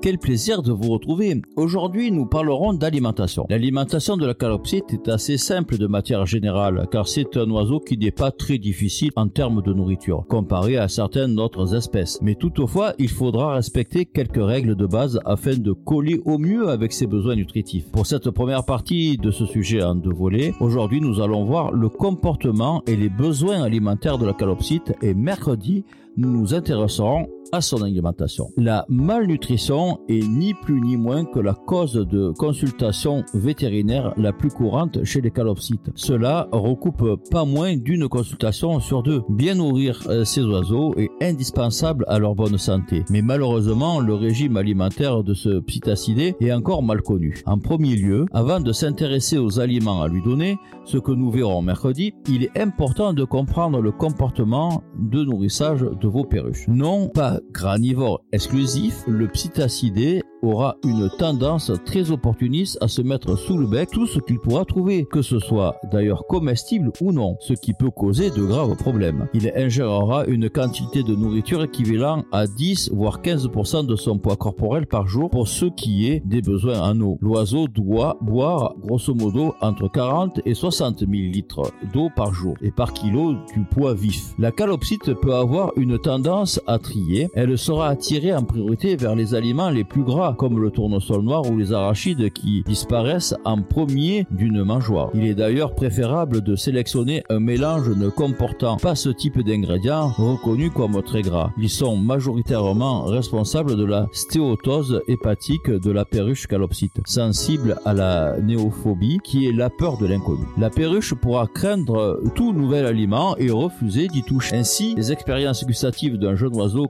Quel plaisir de vous retrouver. Aujourd'hui, nous parlerons d'alimentation. L'alimentation de la calopsite est assez simple de matière générale, car c'est un oiseau qui n'est pas très difficile en termes de nourriture, comparé à certaines autres espèces. Mais toutefois, il faudra respecter quelques règles de base afin de coller au mieux avec ses besoins nutritifs. Pour cette première partie de ce sujet en deux volets, aujourd'hui nous allons voir le comportement et les besoins alimentaires de la calopsite et mercredi, nous nous intéresserons à son alimentation. La malnutrition est ni plus ni moins que la cause de consultation vétérinaire la plus courante chez les calopsites. Cela recoupe pas moins d'une consultation sur deux. Bien nourrir euh, ces oiseaux est indispensable à leur bonne santé. Mais malheureusement, le régime alimentaire de ce psittacidé est encore mal connu. En premier lieu, avant de s'intéresser aux aliments à lui donner, ce que nous verrons mercredi, il est important de comprendre le comportement de nourrissage de vos perruches. Non pas granivore exclusif, le psittacidé aura une tendance très opportuniste à se mettre sous le bec tout ce qu'il pourra trouver, que ce soit d'ailleurs comestible ou non, ce qui peut causer de graves problèmes. Il ingérera une quantité de nourriture équivalent à 10 voire 15% de son poids corporel par jour pour ce qui est des besoins en eau. L'oiseau doit boire grosso modo entre 40 et 60 ml d'eau par jour et par kilo du poids vif. La calopsite peut avoir une tendance à trier, elle sera attirée en priorité vers les aliments les plus gras comme le tournesol noir ou les arachides qui disparaissent en premier d'une mangeoire. Il est d'ailleurs préférable de sélectionner un mélange ne comportant pas ce type d'ingrédients reconnus comme très gras. Ils sont majoritairement responsables de la stéotose hépatique de la perruche calopsite, sensible à la néophobie qui est la peur de l'inconnu. La perruche pourra craindre tout nouvel aliment et refuser d'y toucher. Ainsi, les expériences gustatives d'un jeune oiseau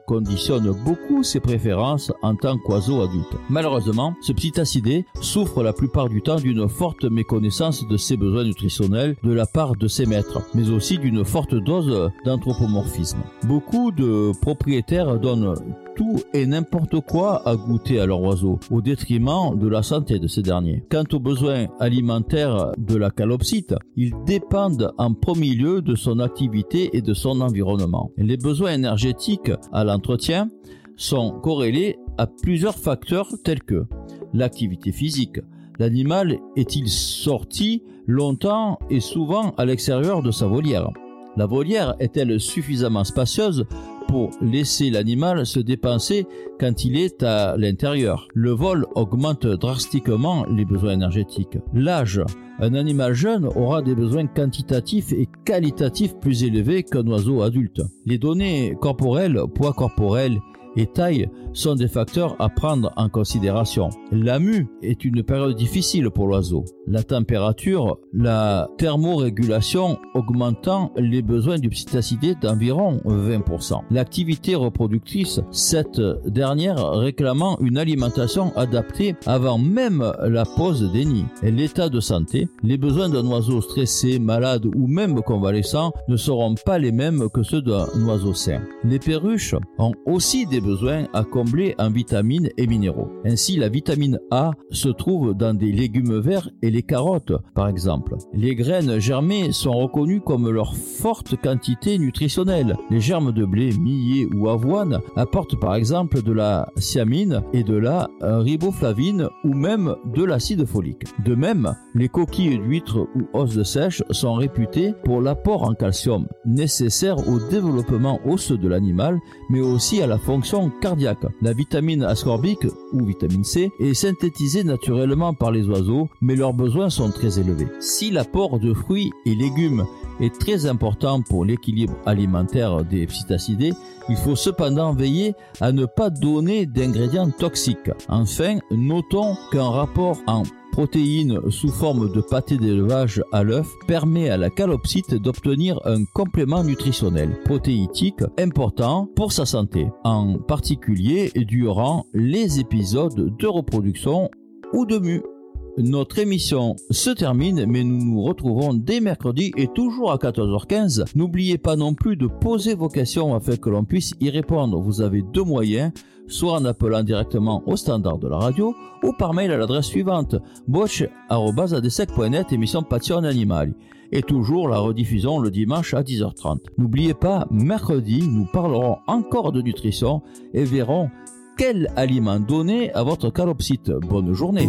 beaucoup ses préférences en tant qu'oiseau adulte. Malheureusement, ce petit acidé souffre la plupart du temps d'une forte méconnaissance de ses besoins nutritionnels de la part de ses maîtres, mais aussi d'une forte dose d'anthropomorphisme. Beaucoup de propriétaires donnent et n'importe quoi à goûter à leurs oiseaux, au détriment de la santé de ces derniers. Quant aux besoins alimentaires de la calopsite, ils dépendent en premier lieu de son activité et de son environnement. Les besoins énergétiques à l'entretien sont corrélés à plusieurs facteurs tels que l'activité physique. L'animal est-il sorti longtemps et souvent à l'extérieur de sa volière? La volière est-elle suffisamment spacieuse pour laisser l'animal se dépenser quand il est à l'intérieur. Le vol augmente drastiquement les besoins énergétiques. L'âge. Un animal jeune aura des besoins quantitatifs et qualitatifs plus élevés qu'un oiseau adulte. Les données corporelles, poids corporel et taille sont des facteurs à prendre en considération. La mue est une période difficile pour l'oiseau. La température, la thermorégulation augmentant les besoins du psittacidé d'environ 20%. L'activité reproductrice, cette dernière réclamant une alimentation adaptée avant même la pose des nids. L'état de santé, les besoins d'un oiseau stressé, malade ou même convalescent ne seront pas les mêmes que ceux d'un oiseau sain. Les perruches ont aussi des besoins à combler en vitamines et minéraux. Ainsi, la vitamine A se trouve dans des légumes verts et les carottes, par exemple. Les graines germées sont reconnues comme leur forte quantité nutritionnelle. Les germes de blé, millet ou avoine apportent par exemple de la thiamine et de la riboflavine ou même de l'acide folique. De même, les coquilles d'huîtres ou os de sèche sont réputées pour l'apport en calcium nécessaire au développement osseux de l'animal, mais aussi à la fonction cardiaque. La vitamine ascorbique ou vitamine C est synthétisée naturellement par les oiseaux, mais leurs besoins sont très élevés. Si l'apport de fruits et légumes est très important pour l'équilibre alimentaire des psittacidés, il faut cependant veiller à ne pas donner d'ingrédients toxiques. Enfin, notons qu'un rapport en protéines sous forme de pâté d'élevage à l'œuf permet à la calopsite d'obtenir un complément nutritionnel protéitique important pour sa santé, en particulier durant les épisodes de reproduction ou de mue. Notre émission se termine, mais nous nous retrouvons dès mercredi et toujours à 14h15. N'oubliez pas non plus de poser vos questions afin que l'on puisse y répondre. Vous avez deux moyens, soit en appelant directement au standard de la radio ou par mail à l'adresse suivante bosch.adesec.net émission Passion Animal et toujours la rediffusion le dimanche à 10h30. N'oubliez pas, mercredi, nous parlerons encore de nutrition et verrons quel aliment donner à votre calopsite. Bonne journée